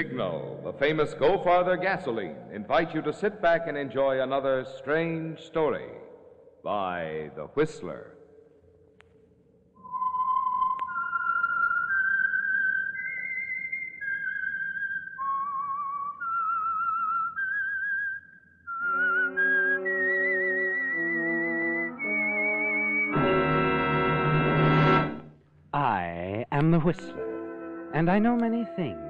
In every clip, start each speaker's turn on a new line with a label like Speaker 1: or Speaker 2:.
Speaker 1: Signal, the famous Go Farther gasoline, invite you to sit back and enjoy another strange story by The Whistler.
Speaker 2: I am the Whistler, and I know many things,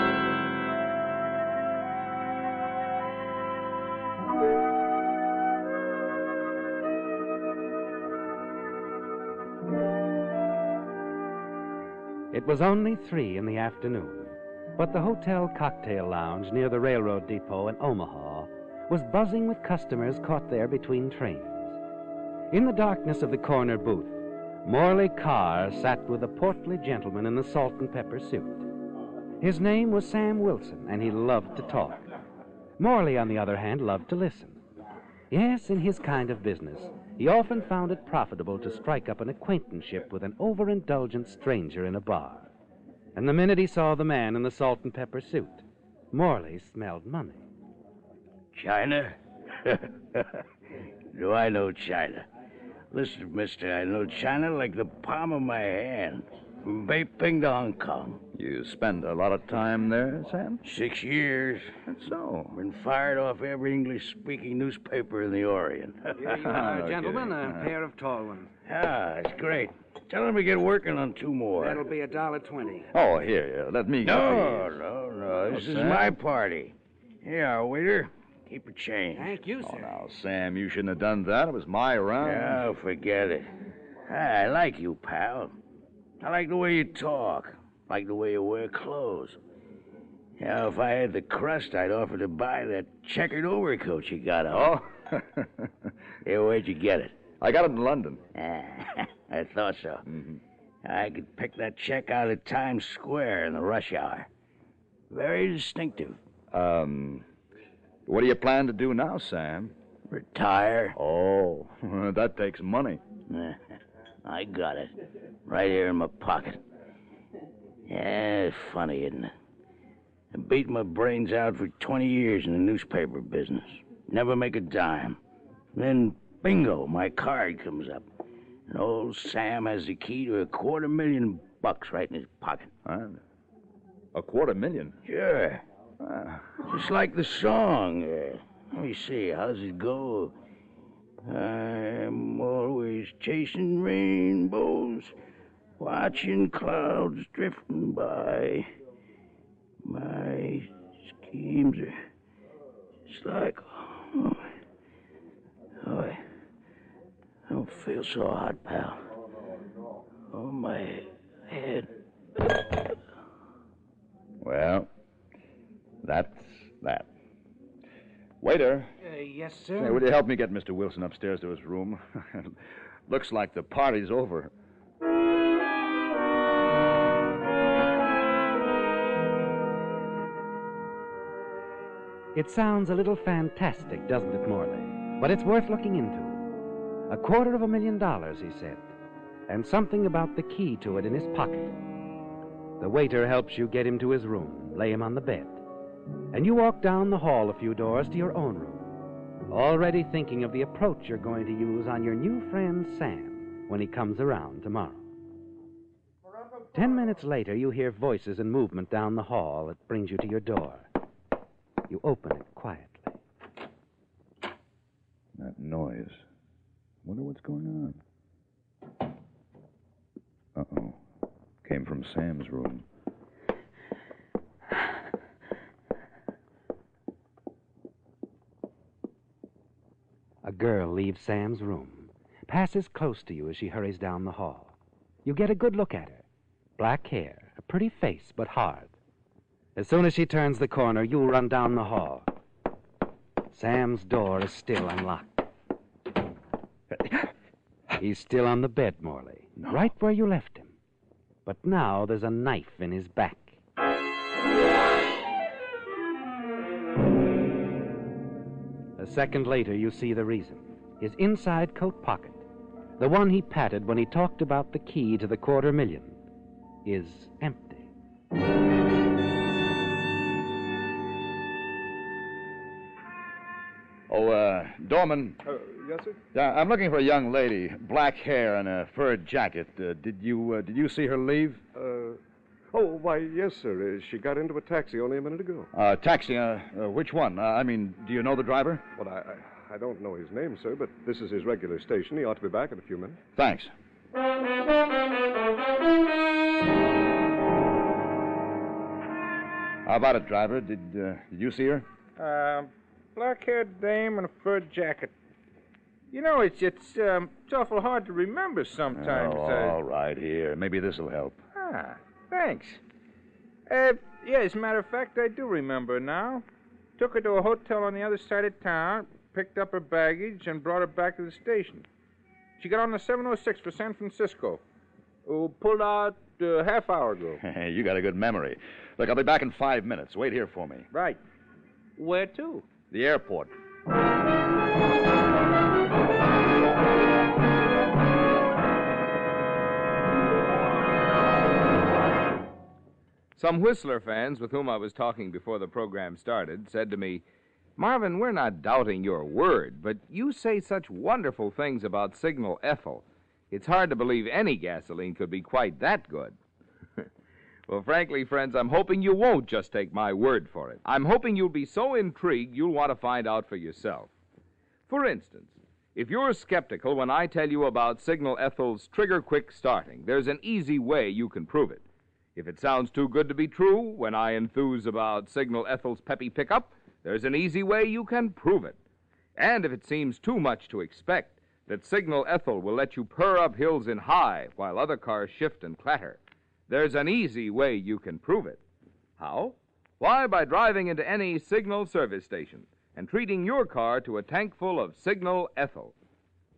Speaker 2: It was only three in the afternoon, but the hotel cocktail lounge near the railroad depot in Omaha was buzzing with customers caught there between trains. In the darkness of the corner booth, Morley Carr sat with a portly gentleman in the salt and pepper suit. His name was Sam Wilson, and he loved to talk. Morley, on the other hand, loved to listen. Yes, in his kind of business, he often found it profitable to strike up an acquaintanceship with an overindulgent stranger in a bar. And the minute he saw the man in the salt and pepper suit, Morley smelled money.
Speaker 3: China? Do I know China? Listen, mister, I know China like the palm of my hand. From Beiping to Hong Kong.
Speaker 4: You spend a lot of time there, Sam?
Speaker 3: Six years.
Speaker 4: That's so.
Speaker 3: Been fired off every English speaking newspaper in the Orient.
Speaker 2: Here you
Speaker 4: are,
Speaker 2: gentlemen,
Speaker 4: okay.
Speaker 2: a pair of tall ones.
Speaker 3: ah, it's great. Tell him to get working on two more.
Speaker 2: That'll be a dollar twenty.
Speaker 4: Oh, here, here, let me.
Speaker 3: No, no, no. This is
Speaker 4: Sam.
Speaker 3: my party. Here, waiter. Keep your change.
Speaker 2: Thank you,
Speaker 4: Oh,
Speaker 2: sir.
Speaker 4: now, Sam, you shouldn't have done that. It was my round.
Speaker 3: Oh, forget it. I like you, pal. I like the way you talk. Like the way you wear clothes. You know, if I had the crust, I'd offer to buy that checkered overcoat you got on.
Speaker 4: Oh,
Speaker 3: Yeah, where'd you get it?
Speaker 4: I got it in London.
Speaker 3: Ah, I thought so.
Speaker 4: Mhm.
Speaker 3: I could pick that check out of Times Square in the rush hour. Very distinctive.
Speaker 4: Um, what do you plan to do now, Sam?
Speaker 3: Retire.
Speaker 4: Oh, that takes money.
Speaker 3: I got it. Right here in my pocket. Yeah, it's funny, isn't it? I beat my brains out for 20 years in the newspaper business. Never make a dime. Then, bingo, my card comes up. And old Sam has the key to a quarter million bucks right in his pocket.
Speaker 4: Huh? A quarter million.
Speaker 3: Sure.
Speaker 4: Ah,
Speaker 3: Just like the song. Uh, let me see, how's it go? I'm always chasing rainbows, watching clouds drifting by. My schemes are just like. Oh, oh, I don't feel so hot, pal. Oh, my head.
Speaker 4: well, that's that. Waiter,
Speaker 2: Uh, yes,
Speaker 4: hey,
Speaker 2: sir.
Speaker 4: will you help me get Mr. Wilson upstairs to his room? Looks like the party's over.
Speaker 2: It sounds a little fantastic, doesn't it, Morley? But it's worth looking into. A quarter of a million dollars, he said, and something about the key to it in his pocket. The waiter helps you get him to his room, lay him on the bed, and you walk down the hall a few doors to your own room, already thinking of the approach you're going to use on your new friend Sam when he comes around tomorrow. Ten minutes later, you hear voices and movement down the hall that brings you to your door. You open it quietly.
Speaker 4: That noise. Wonder what's going on. Uh oh. Came from Sam's room.
Speaker 2: A girl leaves Sam's room, passes close to you as she hurries down the hall. You get a good look at her. Black hair, a pretty face, but hard. As soon as she turns the corner, you run down the hall. Sam's door is still unlocked. He's still on the bed, Morley, right where you left him. But now there's a knife in his back. A second later, you see the reason. His inside coat pocket, the one he patted when he talked about the key to the quarter million, is empty.
Speaker 4: Oh, uh, Dorman.
Speaker 5: Uh, yes, sir?
Speaker 4: Yeah, I'm looking for a young lady, black hair and a fur jacket. Uh, did you uh, did you see her leave?
Speaker 5: Uh, oh, why, yes, sir. Uh, she got into a taxi only a minute ago.
Speaker 4: Uh, taxi. Uh, uh, which one? Uh, I mean, do you know the driver?
Speaker 5: Well, I, I, I don't know his name, sir, but this is his regular station. He ought to be back in a few minutes.
Speaker 4: Thanks. How about it, driver? Did uh, did you see her?
Speaker 6: Uh, black-haired dame in a fur jacket. You know, it's it's um, it's awful hard to remember sometimes.
Speaker 4: Oh,
Speaker 6: uh,
Speaker 4: all right, here. Maybe this will help.
Speaker 6: ah, thanks. Uh, yeah, as a matter of fact, I do remember now. Took her to a hotel on the other side of town, picked up her baggage, and brought her back to the station. She got on the 706 for San Francisco. Oh, pulled out a half hour ago.
Speaker 4: you got a good memory. Look, I'll be back in five minutes. Wait here for me.
Speaker 6: Right. Where to?
Speaker 4: The airport.
Speaker 1: Some Whistler fans with whom I was talking before the program started said to me, Marvin, we're not doubting your word, but you say such wonderful things about Signal Ethyl. It's hard to believe any gasoline could be quite that good. well, frankly, friends, I'm hoping you won't just take my word for it. I'm hoping you'll be so intrigued you'll want to find out for yourself. For instance, if you're skeptical when I tell you about Signal Ethyl's trigger quick starting, there's an easy way you can prove it. If it sounds too good to be true when I enthuse about Signal Ethyl's peppy pickup, there's an easy way you can prove it. And if it seems too much to expect that Signal Ethyl will let you purr up hills in high while other cars shift and clatter, there's an easy way you can prove it. How? Why, by driving into any Signal service station and treating your car to a tank full of Signal Ethyl.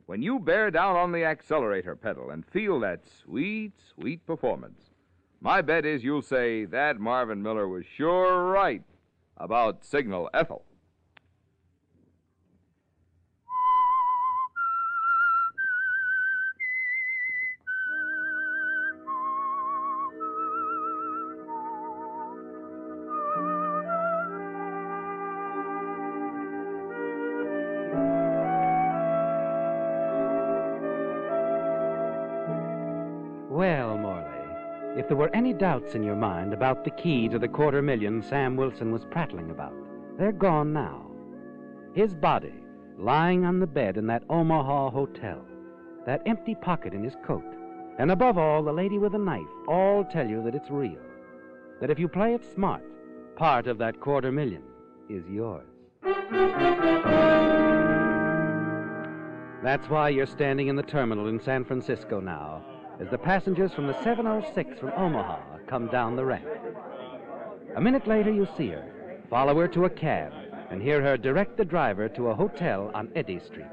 Speaker 1: When you bear down on the accelerator pedal and feel that sweet, sweet performance, my bet is you'll say that Marvin Miller was sure right about Signal
Speaker 2: Ethyl. There were any doubts in your mind about the key to the quarter million Sam Wilson was prattling about, they're gone now. His body, lying on the bed in that Omaha hotel, that empty pocket in his coat, and above all, the lady with the knife, all tell you that it's real. That if you play it smart, part of that quarter million is yours. That's why you're standing in the terminal in San Francisco now, as the passengers from the 706 from Omaha come down the ramp. A minute later, you see her, follow her to a cab, and hear her direct the driver to a hotel on Eddy Street.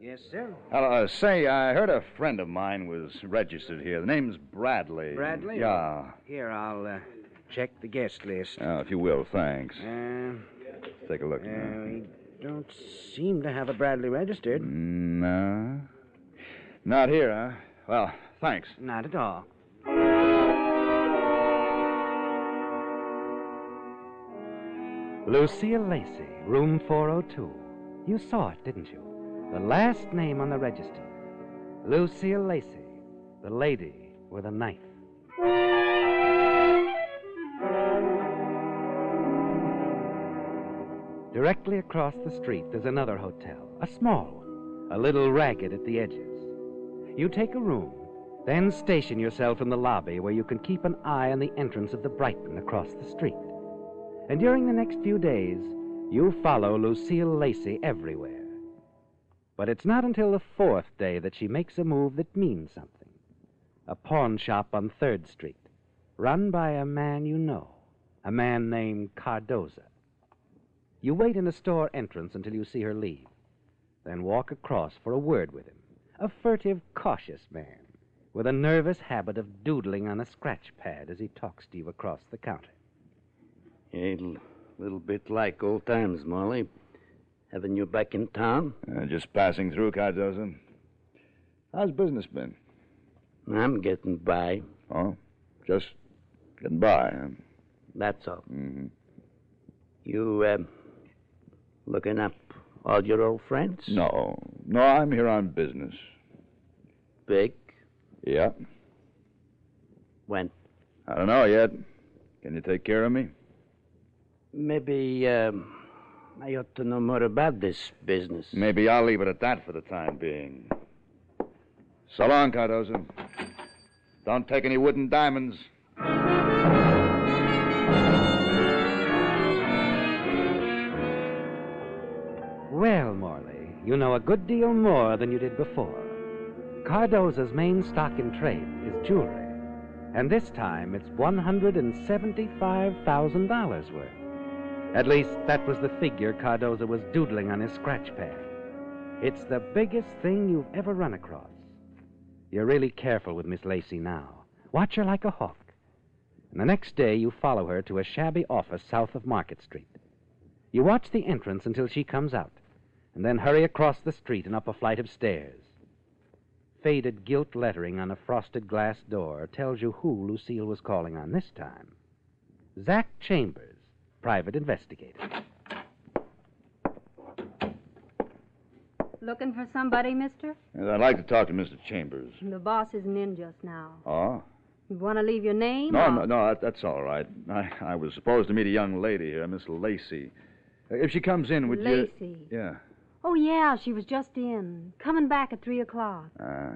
Speaker 7: Yes, sir.
Speaker 4: Uh, say, I heard a friend of mine was registered here. The name's Bradley.
Speaker 7: Bradley?
Speaker 4: Yeah.
Speaker 7: Here, I'll uh, check the guest list.
Speaker 4: Oh, if you will, thanks.
Speaker 7: Uh, let's
Speaker 4: Take a look.
Speaker 7: uh,
Speaker 4: now.
Speaker 7: we don't seem to have a Bradley registered.
Speaker 4: Mm, No. Not here, huh? Well, thanks.
Speaker 7: Not at all.
Speaker 2: Lucille Lacey, room 402. You saw it, didn't you? The last name on the register. Lucille Lacey, the lady with a knife. Directly across the street, there's another hotel, a small one, a little ragged at the edges. You take a room, then station yourself in the lobby where you can keep an eye on the entrance of the Brighton across the street. And during the next few days, you follow Lucille Lacey everywhere. But it's not until the fourth day that she makes a move that means something. A pawn shop on 3rd Street, run by a man you know, a man named Cardoza. You wait in the store entrance until you see her leave, then walk across for a word with him. A furtive, cautious man with a nervous habit of doodling on a scratch pad as he talks to you across the counter.
Speaker 3: A l- little bit like old times, Morley. Having you back in town?
Speaker 4: Uh, just passing through, Cardoza. How's business been?
Speaker 3: I'm getting by.
Speaker 4: Oh, just getting by, huh?
Speaker 3: That's all.
Speaker 4: Mm-hmm.
Speaker 3: You, uh, looking up all your old friends?
Speaker 4: No, no, I'm here on business.
Speaker 3: Big?
Speaker 4: Yeah.
Speaker 3: When?
Speaker 4: I don't know yet. Can you take care of me?
Speaker 3: Maybe, um, I ought to know more about this business.
Speaker 4: Maybe I'll leave it at that for the time being. So long, Cardoza. Don't take any wooden diamonds.
Speaker 2: Well, Morley, you know a good deal more than you did before. Cardoza's main stock in trade is jewelry, and this time it's $175,000 worth. At least that was the figure Cardoza was doodling on his scratch pad. It's the biggest thing you've ever run across. You're really careful with Miss Lacey now. Watch her like a hawk. And the next day you follow her to a shabby office south of Market Street. You watch the entrance until she comes out, and then hurry across the street and up a flight of stairs. Faded gilt lettering on a frosted glass door tells you who Lucille was calling on this time. Zack Chambers, private investigator.
Speaker 8: Looking for somebody, mister?
Speaker 4: Yes, I'd like to talk to Mr. Chambers.
Speaker 8: The boss isn't in just now.
Speaker 4: Oh?
Speaker 8: You want to leave your name?
Speaker 4: No,
Speaker 8: or-
Speaker 4: no, no, that, that's all right. I, I was supposed to meet a young lady here, Miss Lacey. If she comes in, would you.
Speaker 8: Lacey.
Speaker 4: Yeah.
Speaker 8: Oh, yeah, she was just in. Coming back at 3 o'clock.
Speaker 4: Uh,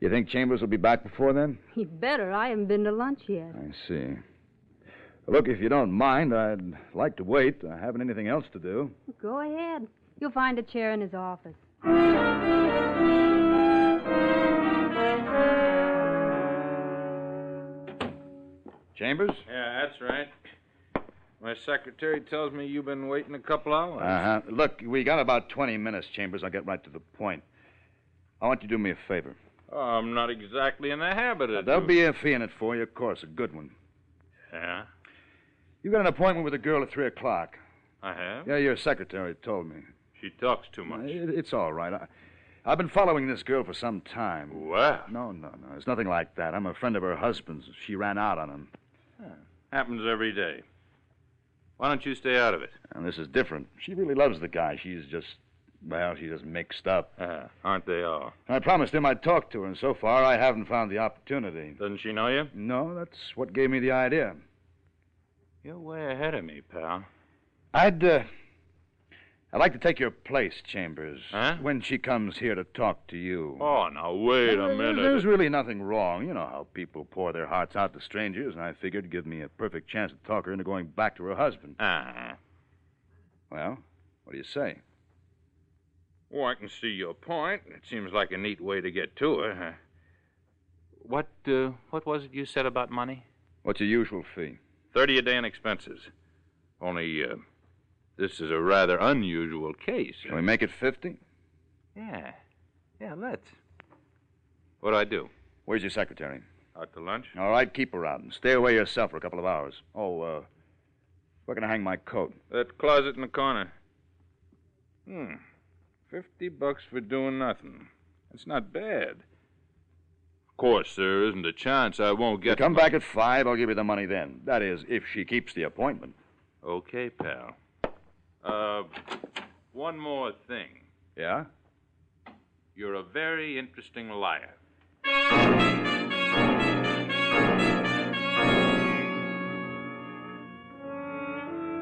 Speaker 4: you think Chambers will be back before then?
Speaker 8: You better. I haven't been to lunch yet.
Speaker 4: I see. Look, if you don't mind, I'd like to wait. I haven't anything else to do.
Speaker 8: Go ahead. You'll find a chair in his office.
Speaker 4: Chambers?
Speaker 6: Yeah, that's right. My secretary tells me you've been waiting a couple hours.
Speaker 4: Uh huh. Look, we got about 20 minutes, Chambers. I'll get right to the point. I want you to do me a favor.
Speaker 6: Oh, I'm not exactly in the habit of.
Speaker 4: There'll
Speaker 6: do-
Speaker 4: be a fee in it for you, of course, a good one.
Speaker 6: Yeah,
Speaker 4: You got an appointment with a girl at 3 o'clock.
Speaker 6: I have.
Speaker 4: Yeah, your secretary told me.
Speaker 6: She talks too much.
Speaker 4: It- it's all right. I, I've been following this girl for some time.
Speaker 6: Well,
Speaker 4: No, no, no. It's nothing like that. I'm a friend of her husband's. She ran out on him.
Speaker 6: happens every day. Why don't you stay out of it?
Speaker 4: And this is different. She really loves the guy. She's just, well, she's just mixed up.
Speaker 6: Uh, aren't they all?
Speaker 4: I promised him I'd talk to her, and so far I haven't found the opportunity.
Speaker 6: Doesn't she know you?
Speaker 4: No, that's what gave me the idea.
Speaker 6: You're way ahead of me, pal.
Speaker 4: I'd, uh, I'd like to take your place, Chambers,
Speaker 6: Huh?
Speaker 4: when she comes here to talk to you.
Speaker 6: Oh, now wait a minute.
Speaker 4: There's really nothing wrong. You know how people pour their hearts out to strangers, and I figured it'd give me a perfect chance to talk her into going back to her husband.
Speaker 6: Ah.
Speaker 4: Well, what do you say?
Speaker 6: Well, I can see your point. It seems like a neat way to get to her. huh? What, uh, what was it you said about money?
Speaker 4: What's your usual fee?
Speaker 6: Thirty a day in expenses. Only, uh, this is a rather unusual case.
Speaker 4: Can we make it 50?
Speaker 6: Yeah. Yeah, let's. What do I do?
Speaker 4: Where's your secretary?
Speaker 6: Out to lunch?
Speaker 4: All right, keep her out and stay away yourself for a couple of hours. Oh, uh, where can I hang my coat?
Speaker 6: That closet in the corner. Hmm. Fifty bucks for doing nothing. That's not bad. Of course, there isn't a chance I won't
Speaker 4: You
Speaker 6: get.
Speaker 4: come back at five, I'll give you the money then. That is, if she keeps the appointment.
Speaker 6: Okay, pal. Uh, one more thing.
Speaker 4: Yeah?
Speaker 6: You're a very interesting liar.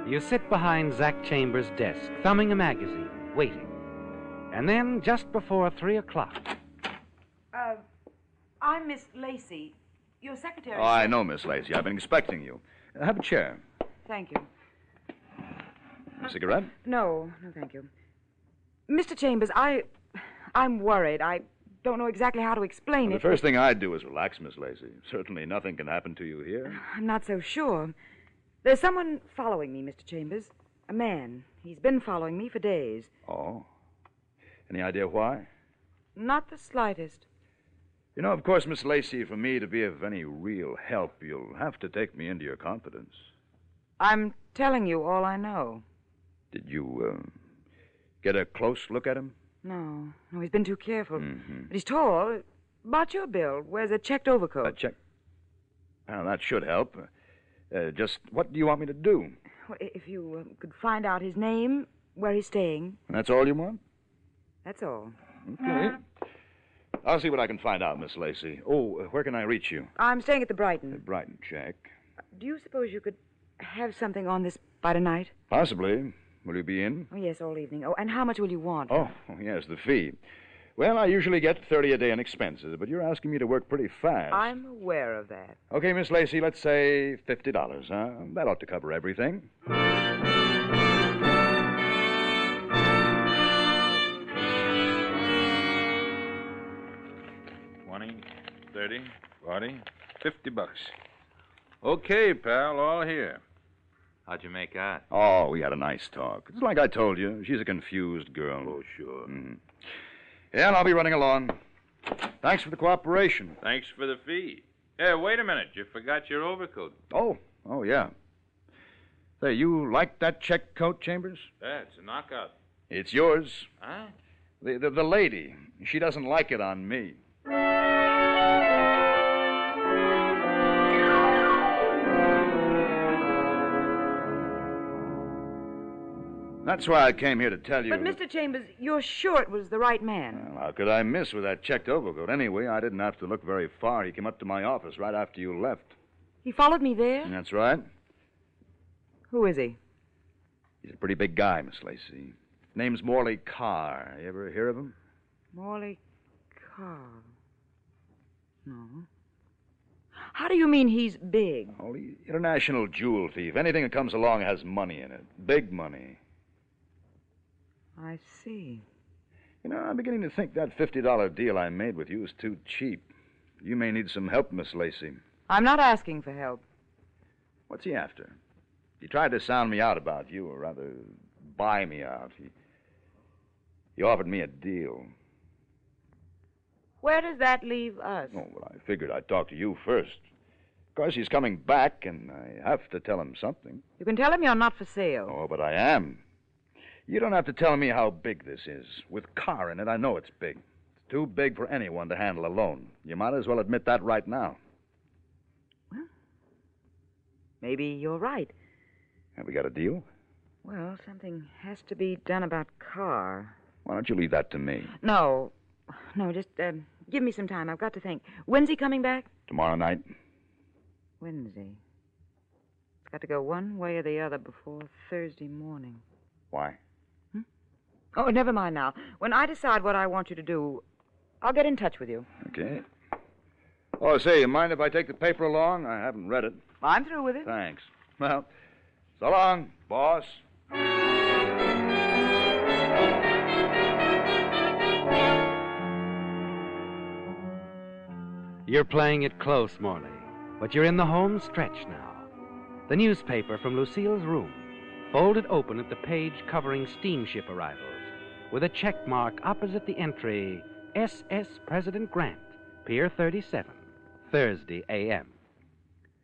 Speaker 2: You sit behind Zack Chambers' desk, thumbing a magazine, waiting. And then, just before three o'clock,
Speaker 9: Uh, I'm Miss Lacey, your secretary.
Speaker 4: Oh, I know, Miss Lacey. I've been expecting you. Have a chair.
Speaker 9: Thank you.
Speaker 4: A cigarette?
Speaker 9: No, no, thank you. Mr. Chambers, I. I'm worried. I don't know exactly how to explain
Speaker 4: Well,
Speaker 9: it.
Speaker 4: the first thing I'd do is relax, Miss Lacey. Certainly nothing can happen to you here.
Speaker 9: I'm not so sure. There's someone following me, Mr. Chambers. A man. He's been following me for days.
Speaker 4: Oh. Any idea why?
Speaker 9: Not the slightest.
Speaker 4: You know, of course, Miss Lacey, for me to be of any real help, you'll have to take me into your confidence.
Speaker 9: I'm telling you all I know.
Speaker 4: Did you, uh, get a close look at him?
Speaker 9: No, no, he's been too careful.
Speaker 4: Mm-hmm.
Speaker 9: But he's tall, about your build, wears a checked overcoat.
Speaker 4: A check. Well, that should help. Uh, just what do you want me to do?
Speaker 9: Well, If you uh, could find out his name, where he's staying,
Speaker 4: That's all you want?
Speaker 9: that's all.
Speaker 4: Okay. I'll see what I can find out, Miss Lacey. Oh, uh, where can I reach you?
Speaker 9: I'm staying at the Brighton.
Speaker 4: The Brighton check.
Speaker 9: Do you suppose you could have something on this by tonight?
Speaker 4: Possibly. Will you be in?
Speaker 9: Oh, yes, all evening. Oh, and how much will you want?
Speaker 4: Oh, oh, yes, the fee. Well, I usually get 30 a day in expenses, but you're asking me to work pretty fast.
Speaker 9: I'm aware of that.
Speaker 4: Okay, Miss Lacey, let's say $50, huh? That ought to cover everything.
Speaker 6: Twenty, thirty, forty, fifty bucks. Okay, pal, all here.
Speaker 10: How'd you make out?
Speaker 4: Oh, we had a nice talk. It's like I told you. She's a confused girl.
Speaker 6: Oh, sure.
Speaker 4: Mhm. Yeah, and I'll be running along. Thanks for the cooperation.
Speaker 6: Thanks for the fee. Hey, wait a minute. You forgot your overcoat.
Speaker 4: Oh, oh, yeah. Say, you like that check coat, Chambers?
Speaker 6: Yeah, it's a knockout.
Speaker 4: It's yours.
Speaker 6: Huh?
Speaker 4: The, the, the lady, she doesn't like it on me. That's why I came here to tell you.
Speaker 9: But, Mr. Chambers, you're sure it was the right man?
Speaker 4: Well, how could I miss with that checked overcoat? Anyway, I didn't have to look very far. He came up to my office right after you left.
Speaker 9: He followed me there?
Speaker 4: That's right.
Speaker 9: Who is he?
Speaker 4: He's a pretty big guy, Miss Lacey. Name's Morley Carr. You ever hear of him?
Speaker 9: Morley Carr. No. How do you mean he's big?
Speaker 4: Oh, he's international jewel thief. Anything that comes along has money in it. Big money.
Speaker 9: I see.
Speaker 4: You know, I'm beginning to think that $50 deal I made with you is too cheap. You may need some help, Miss Lacey.
Speaker 9: I'm not asking for help.
Speaker 4: What's he after? He tried to sound me out about you, or rather, buy me out. He, he offered me a deal.
Speaker 9: Where does that leave us?
Speaker 4: Oh, well, I figured I'd talk to you first. Of course, he's coming back, and I have to tell him something.
Speaker 9: You can tell him you're not for sale.
Speaker 4: Oh, but I am. You don't have to tell me how big this is. With Carr in it, I know it's big. It's too big for anyone to handle alone. You might as well admit that right now.
Speaker 9: Well, maybe you're right.
Speaker 4: Have we got a deal?
Speaker 9: Well, something has to be done about Carr.
Speaker 4: Why don't you leave that to me?
Speaker 9: No. No, just um, give me some time. I've got to think. When's he coming back?
Speaker 4: Tomorrow night?
Speaker 9: Wednesday. It's got to go one way or the other before Thursday morning.
Speaker 4: Why?
Speaker 9: Oh, never mind now. When I decide what I want you to do, I'll get in touch with you.
Speaker 4: Okay. Oh, say, you mind if I take the paper along? I haven't read it.
Speaker 9: I'm through with it.
Speaker 4: Thanks. Well, so long, boss.
Speaker 2: You're playing it close, Morley, but you're in the home stretch now. The newspaper from Lucille's room, folded open at the page covering steamship arrivals, with a check mark opposite the entry SS President Grant, Pier 37, Thursday a.m.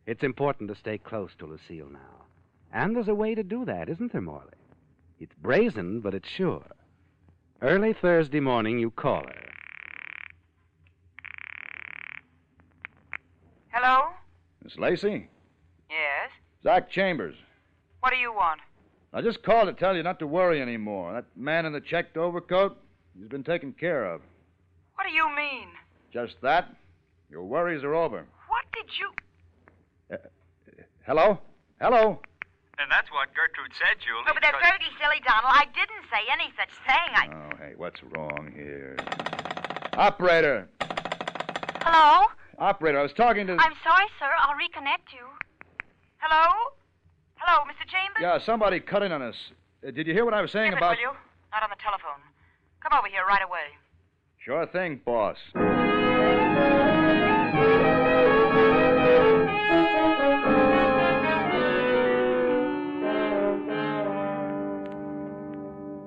Speaker 2: It's important to stay close to Lucille now. And there's a way to do that, isn't there, Morley? It's brazen, but it's sure. Early Thursday morning, you call her.
Speaker 9: Hello?
Speaker 4: Miss Lacey?
Speaker 9: Yes?
Speaker 4: Zack Chambers.
Speaker 9: What do you want?
Speaker 4: I just called to tell you not to worry anymore. That man in the checked overcoat, he's been taken care of.
Speaker 9: What do you mean?
Speaker 4: Just that. Your worries are over.
Speaker 9: What did you.
Speaker 4: Uh, hello? Hello?
Speaker 11: And that's what Gertrude said, Julie.
Speaker 12: Oh, but that's
Speaker 11: because-
Speaker 12: dirty silly, Donald. I didn't say any such thing. I.
Speaker 4: Oh, hey, what's wrong here? Operator!
Speaker 12: Hello?
Speaker 4: Operator, I was talking to.
Speaker 12: I'm sorry, sir. I'll reconnect you. Hello? Hello, Mr. Chambers?
Speaker 4: Yeah, somebody cut in on us. Uh, did you hear what I was saying
Speaker 12: Skip it,
Speaker 4: about.
Speaker 12: will you? Not on the telephone. Come over here right away.
Speaker 4: Sure thing, boss.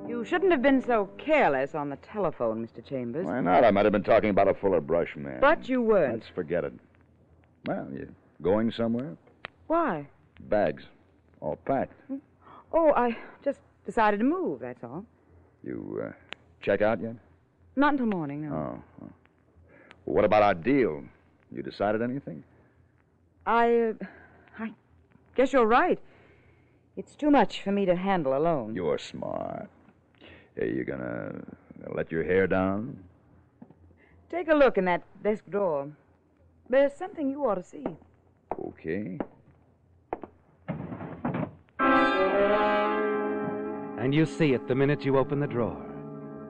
Speaker 9: You shouldn't have been so careless on the telephone, Mr. Chambers.
Speaker 4: Why not? I might have been talking about a fuller brush man.
Speaker 9: But you weren't.
Speaker 4: Let's forget it. Well, you going somewhere?
Speaker 9: Why?
Speaker 4: Bags. All packed.
Speaker 9: Oh, I just decided to move, that's all.
Speaker 4: You uh, check out yet?
Speaker 9: Not until morning, no.
Speaker 4: Oh. oh. Well, what about our deal? You decided anything?
Speaker 9: I. Uh, I guess you're right. It's too much for me to handle alone.
Speaker 4: You're smart. Hey, you gonna let your hair down?
Speaker 9: Take a look in that desk drawer. There's something you ought to see.
Speaker 4: Okay.
Speaker 2: And you see it the minute you open the drawer.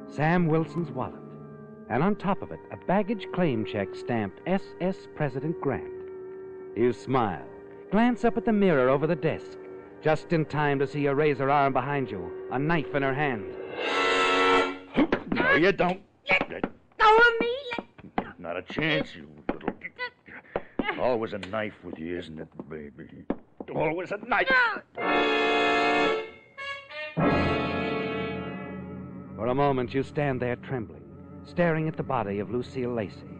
Speaker 2: Sam Wilson's wallet. And on top of it, a baggage claim check stamped SS President Grant. You smile, glance up at the mirror over the desk, just in time to see a razor arm behind you, a knife in her hand.
Speaker 4: No, you don't.
Speaker 12: Oh, me?
Speaker 4: Not a chance, you little. Always a knife with you, isn't it, baby? Always a knife.
Speaker 2: For a moment, you stand there trembling, staring at the body of Lucille Lacey.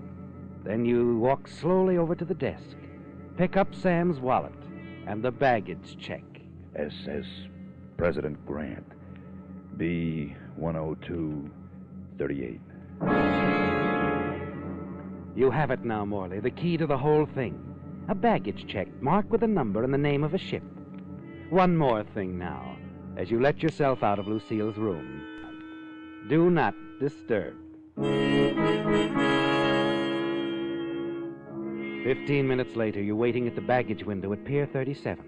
Speaker 2: Then you walk slowly over to the desk, pick up Sam's wallet and the baggage check.
Speaker 4: SS President Grant. B 102 38.
Speaker 2: You have it now, Morley, the key to the whole thing. A baggage check marked with a number and the name of a ship. One more thing now, as you let yourself out of Lucille's room. Do not disturb. Fifteen minutes later, you're waiting at the baggage window at Pier 37.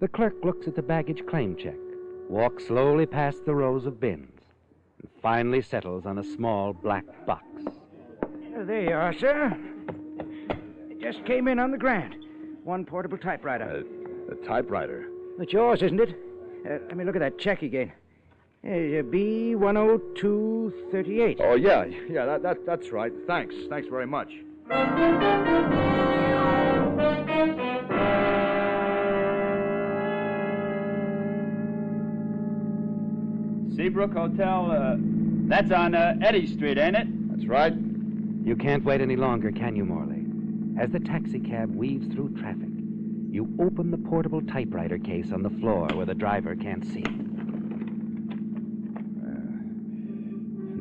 Speaker 2: The clerk looks at the baggage claim check, walks slowly past the rows of bins, and finally settles on a small black box.
Speaker 7: There you are, sir. It just came in on the grant. One portable typewriter.
Speaker 4: A typewriter.
Speaker 7: That's yours, isn't it? Uh, let me look at that check again. Hey, uh, B one oh two thirty eight.
Speaker 4: Oh, yeah, yeah, that, that, that's right. Thanks. Thanks very much.
Speaker 13: Seabrook Hotel, uh, that's on uh, Eddy Street, ain't it?
Speaker 4: That's right.
Speaker 2: You can't wait any longer, can you, Morley? As the taxicab weaves through traffic, you open the portable typewriter case on the floor where the driver can't see it.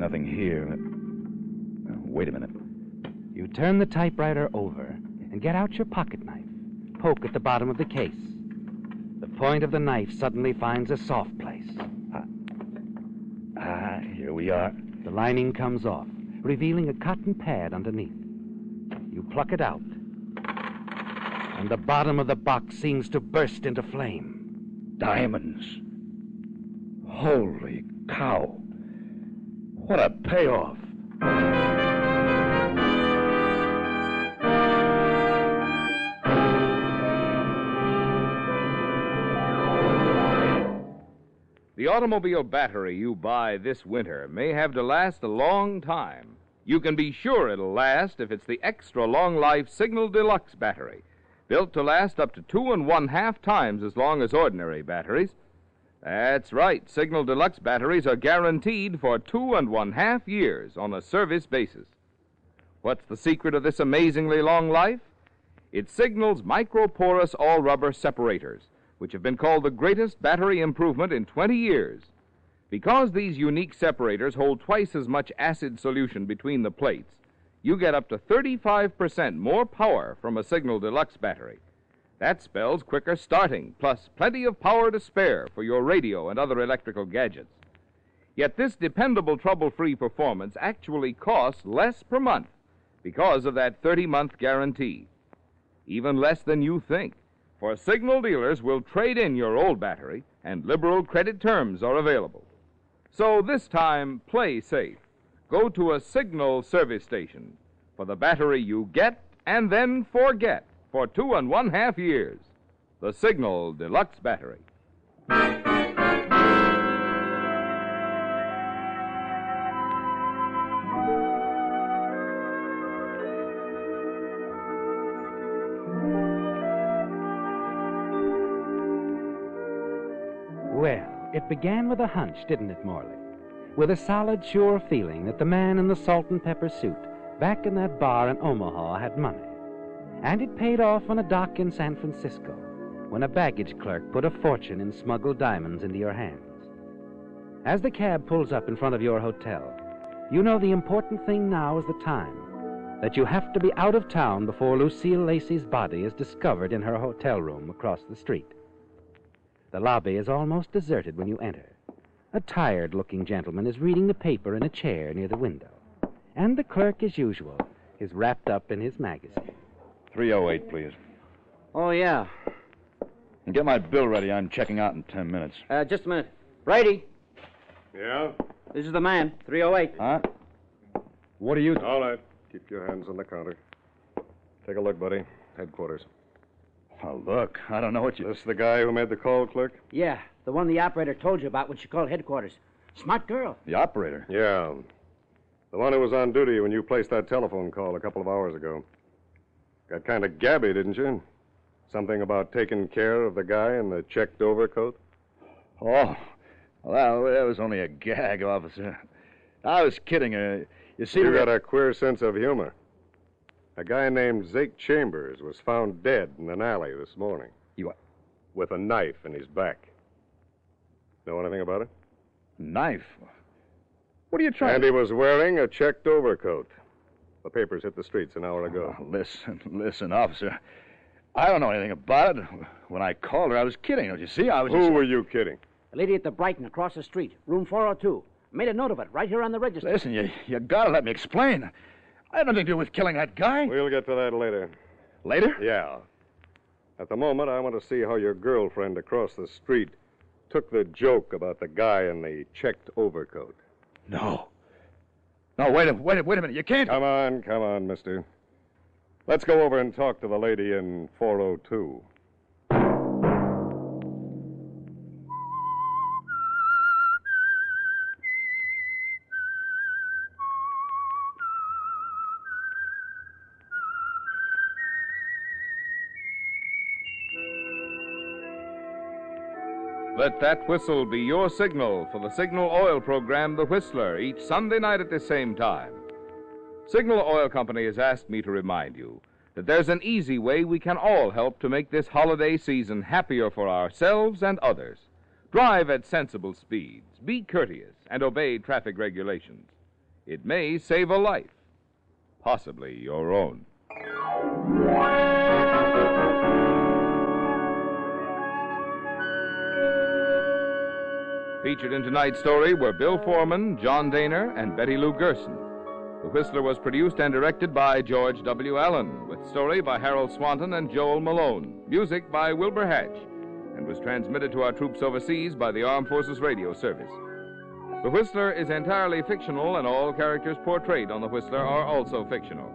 Speaker 4: Nothing here. Uh, wait a minute.
Speaker 2: You turn the typewriter over and get out your pocket knife. Poke at the bottom of the case. The point of the knife suddenly finds a soft place.
Speaker 4: Ah, Ah, here we are.
Speaker 2: The lining comes off, revealing a cotton pad underneath. You pluck it out, and the bottom of the box seems to burst into flame.
Speaker 4: Diamonds. Holy cow. What a payoff.
Speaker 1: The automobile battery you buy this winter may have to last a long time. You can be sure it'll last if it's the extra long life Signal Deluxe battery, built to last up to two and one half times as long as ordinary batteries. That's right, Signal Deluxe batteries are guaranteed for two and one half years on a service basis. What's the secret of this amazingly long life? It's Signal's microporous all rubber separators, which have been called the greatest battery improvement in 20 years. Because these unique separators hold twice as much acid solution between the plates, you get up to 35% more power from a Signal Deluxe battery. That spells quicker starting, plus plenty of power to spare for your radio and other electrical gadgets. Yet this dependable trouble free performance actually costs less per month because of that 30 month guarantee. Even less than you think. For Signal dealers will trade in your old battery, and liberal credit terms are available. So this time, play safe. Go to a Signal service station for the battery you get and then forget for two and one half years. The Signal Deluxe Battery.
Speaker 2: Well, it began with a hunch, didn't it, Morley? With a solid, sure feeling that the man in the salt and pepper suit back in that bar in Omaha had money. And it paid off on a dock in San Francisco when a baggage clerk put a fortune in smuggled diamonds into your hands. As the cab pulls up in front of your hotel, you know the important thing now is the time. That you have to be out of town before Lucille Lacey's body is discovered in her hotel room across the street. The lobby is almost deserted when you enter. A tired looking gentleman is reading the paper in a chair near the window. And the clerk, as usual, is wrapped up in his magazine.
Speaker 4: 308, please.
Speaker 14: Oh, yeah.
Speaker 4: And get my bill ready. I'm checking out in ten minutes.
Speaker 14: Uh, just a minute. Brady,
Speaker 5: Yeah?
Speaker 14: this is the man. 308.
Speaker 4: Huh? What are you...
Speaker 5: All right. Keep your hands on the counter. Take a look, buddy. Headquarters.
Speaker 4: Oh, look. I don't know what you...
Speaker 5: This the guy who made the call, clerk?
Speaker 14: Yeah, the one the operator told you about when she called headquarters. Smart girl.
Speaker 4: The operator?
Speaker 5: Yeah. The one who was on duty when you placed that telephone call a couple of hours ago. Got kind of gabby, didn't you? Something about taking care of the guy in the checked overcoat?
Speaker 4: Oh, well, that was only a gag, officer. I was kidding. Uh, you see,
Speaker 5: you got a queer sense of humor. A guy named Zack Chambers was found dead in an alley this morning.
Speaker 4: You
Speaker 5: With a knife in his back. Know anything about it?
Speaker 4: Knife? What are you trying
Speaker 5: And he was wearing a checked overcoat. The papers hit the streets an hour ago.
Speaker 4: Oh, listen, listen, officer. I don't know anything about it. When I called her, I was kidding. Don't you see? I was
Speaker 5: Who
Speaker 4: just...
Speaker 5: were you kidding?
Speaker 14: A lady at the Brighton across the street, room 402. Made a note of it right here on the register.
Speaker 4: Listen, you, you gotta let me explain. I had nothing to do with killing that guy.
Speaker 5: We'll get to that later.
Speaker 4: Later?
Speaker 5: Yeah. At the moment, I want to see how your girlfriend across the street took the joke about the guy in the checked overcoat.
Speaker 4: No. No, wait a, wait a, wait a minute. You can't.
Speaker 5: Come on, come on, mister. Let's go over and talk to the lady in 402.
Speaker 1: Let that whistle be your signal for the Signal Oil program, The Whistler, each Sunday night at the same time. Signal Oil Company has asked me to remind you that there's an easy way we can all help to make this holiday season happier for ourselves and others. Drive at sensible speeds, be courteous, and obey traffic regulations. It may save a life, possibly your own. Featured in tonight's story were Bill Forman, John Dehner, and Betty Lou Gerson. The Whistler was produced and directed by George W. Allen, with story by Harold Swanton and Joel Malone, music by Wilbur Hatch, and was transmitted to our troops overseas by the Armed Forces Radio Service. The Whistler is entirely fictional, and all characters portrayed on The Whistler are also fictional.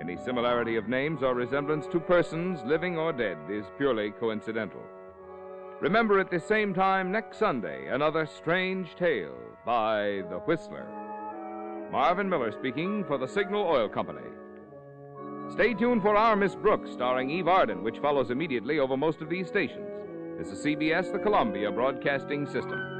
Speaker 1: Any similarity of names or resemblance to persons, living or dead, is purely coincidental. Remember at the same time next Sunday another strange tale by The Whistler. Marvin Miller speaking for the Signal Oil Company. Stay tuned for Our Miss Brooks, starring Eve Arden, which follows immediately over most of these stations. This is CBS, the Columbia Broadcasting System.